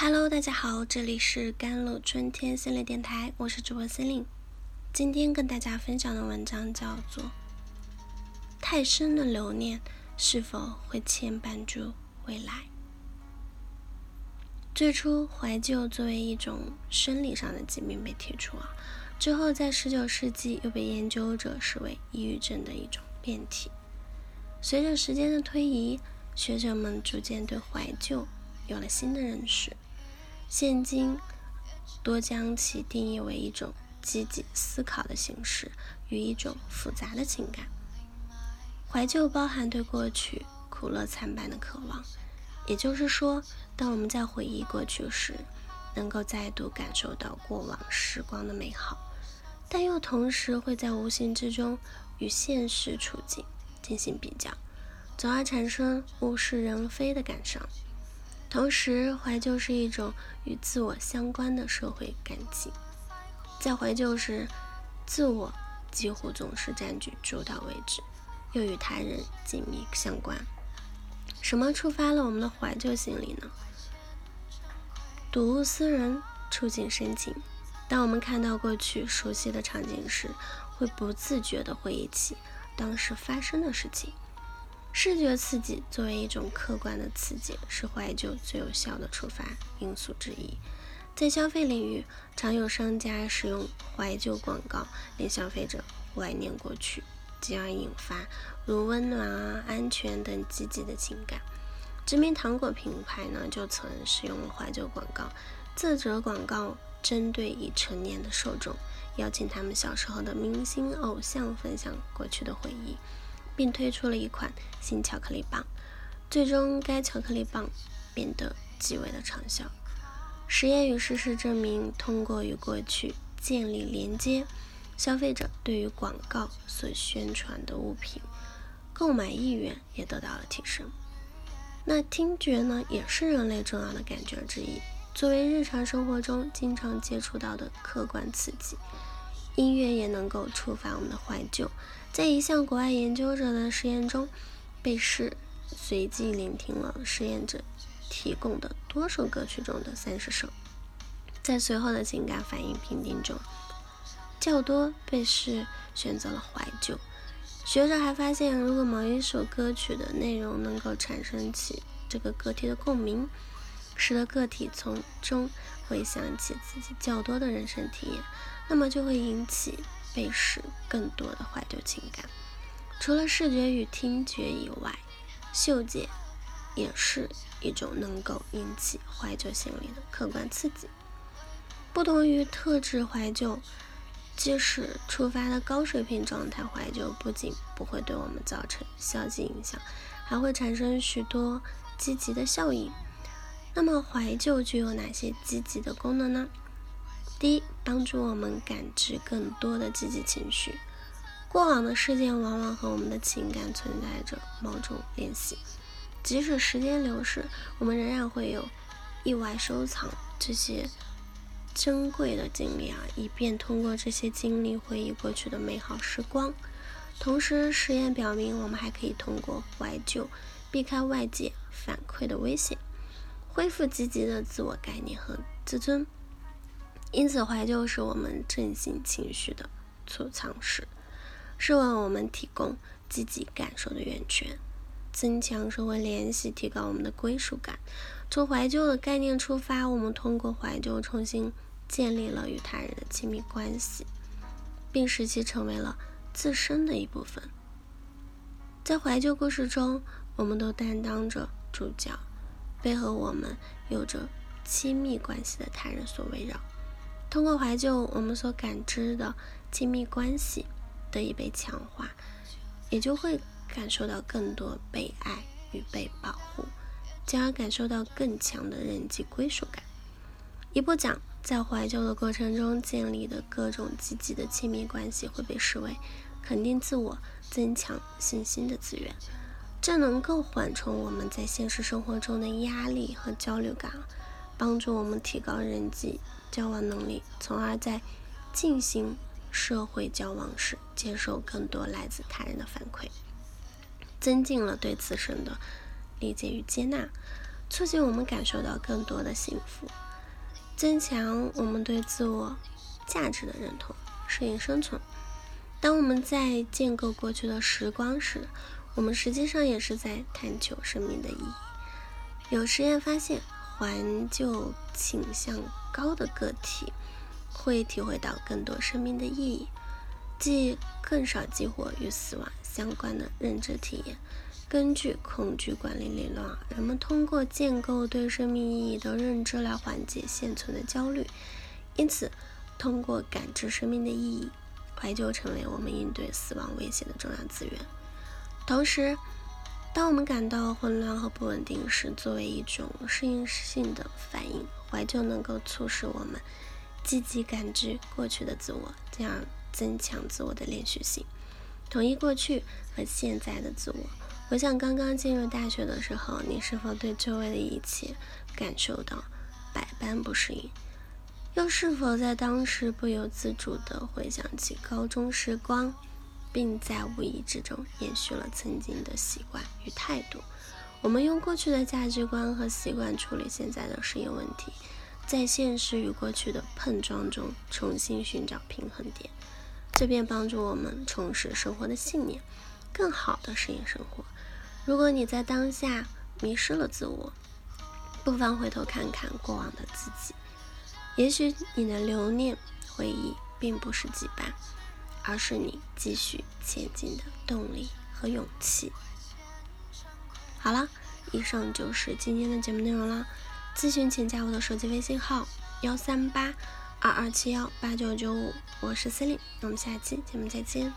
Hello，大家好，这里是甘露春天心理电台，我是主播心灵。今天跟大家分享的文章叫做《太深的留念是否会牵绊住未来》。最初，怀旧作为一种生理上的疾病被提出啊，之后在十九世纪又被研究者视为抑郁症的一种变体。随着时间的推移，学者们逐渐对怀旧有了新的认识。现今多将其定义为一种积极思考的形式与一种复杂的情感。怀旧包含对过去苦乐参半的渴望，也就是说，当我们在回忆过去时，能够再度感受到过往时光的美好，但又同时会在无形之中与现实处境进行比较，从而产生物是人非的感伤。同时，怀旧是一种与自我相关的社会感情。在怀旧时，自我几乎总是占据主导位置，又与他人紧密相关。什么触发了我们的怀旧心理呢？睹物思人，触景生情。当我们看到过去熟悉的场景时，会不自觉地回忆起当时发生的事情。视觉刺激作为一种客观的刺激，是怀旧最有效的触发因素之一。在消费领域，常有商家使用怀旧广告，令消费者怀念过去，进而引发如温暖啊、安全等积极的情感。知名糖果品牌呢，就曾使用了怀旧广告。这则广告针对已成年的受众，邀请他们小时候的明星偶像分享过去的回忆。并推出了一款新巧克力棒，最终该巧克力棒变得极为的畅销。实验与事实证明，通过与过去建立连接，消费者对于广告所宣传的物品购买意愿也得到了提升。那听觉呢，也是人类重要的感觉之一，作为日常生活中经常接触到的客观刺激。音乐也能够触发我们的怀旧。在一项国外研究者的实验中，被试随机聆听了实验者提供的多首歌曲中的三十首，在随后的情感反应评定中，较多被试选择了怀旧。学者还发现，如果某一首歌曲的内容能够产生起这个个体的共鸣，使得个体从中回想起自己较多的人生体验。那么就会引起被试更多的怀旧情感。除了视觉与听觉以外，嗅觉也是一种能够引起怀旧心理的客观刺激。不同于特质怀旧，即使触发的高水平状态怀旧，不仅不会对我们造成消极影响，还会产生许多积极的效应。那么怀旧具有哪些积极的功能呢？第一，帮助我们感知更多的积极情绪。过往的事件往往和我们的情感存在着某种联系，即使时间流逝，我们仍然会有意外收藏这些珍贵的经历啊，以便通过这些经历回忆过去的美好时光。同时，实验表明，我们还可以通过怀旧，避开外界反馈的危险，恢复积极的自我概念和自尊。因此，怀旧是我们振兴情绪的储藏室，是为我们提供积极感受的源泉，增强社会联系，提高我们的归属感。从怀旧的概念出发，我们通过怀旧重新建立了与他人的亲密关系，并使其成为了自身的一部分。在怀旧故事中，我们都担当着主角，被和我们有着亲密关系的他人所围绕。通过怀旧，我们所感知的亲密关系得以被强化，也就会感受到更多被爱与被保护，进而感受到更强的人际归属感。一步讲，在怀旧的过程中建立的各种积极的亲密关系，会被视为肯定自我、增强信心的资源，这能够缓冲我们在现实生活中的压力和焦虑感。帮助我们提高人际交往能力，从而在进行社会交往时接受更多来自他人的反馈，增进了对自身的理解与接纳。促进我们感受到更多的幸福，增强我们对自我价值的认同，适应生存。当我们在建构过去的时光时，我们实际上也是在探求生命的意义。有实验发现，怀旧倾向高的个体会体会到更多生命的意义，即更少激活与死亡相关的认知体验。根据恐惧管理理论，人们通过建构对生命意义的认知来缓解现存的焦虑。因此，通过感知生命的意义。怀旧成为我们应对死亡威胁的重要资源。同时，当我们感到混乱和不稳定时，作为一种适应性的反应，怀旧能够促使我们积极感知过去的自我，这样增强自我的连续性，统一过去和现在的自我。我想，刚刚进入大学的时候，你是否对周围的一切感受到百般不适应？又是否在当时不由自主地回想起高中时光，并在无意之中延续了曾经的习惯与态度？我们用过去的价值观和习惯处理现在的适应问题，在现实与过去的碰撞中重新寻找平衡点，这便帮助我们重拾生活的信念，更好地适应生活。如果你在当下迷失了自我，不妨回头看看过往的自己。也许你的留念回忆并不是羁绊，而是你继续前进的动力和勇气。好了，以上就是今天的节目内容了。咨询请加我的手机微信号：幺三八二二七幺八九九五，我是司令，我们下期节目再见。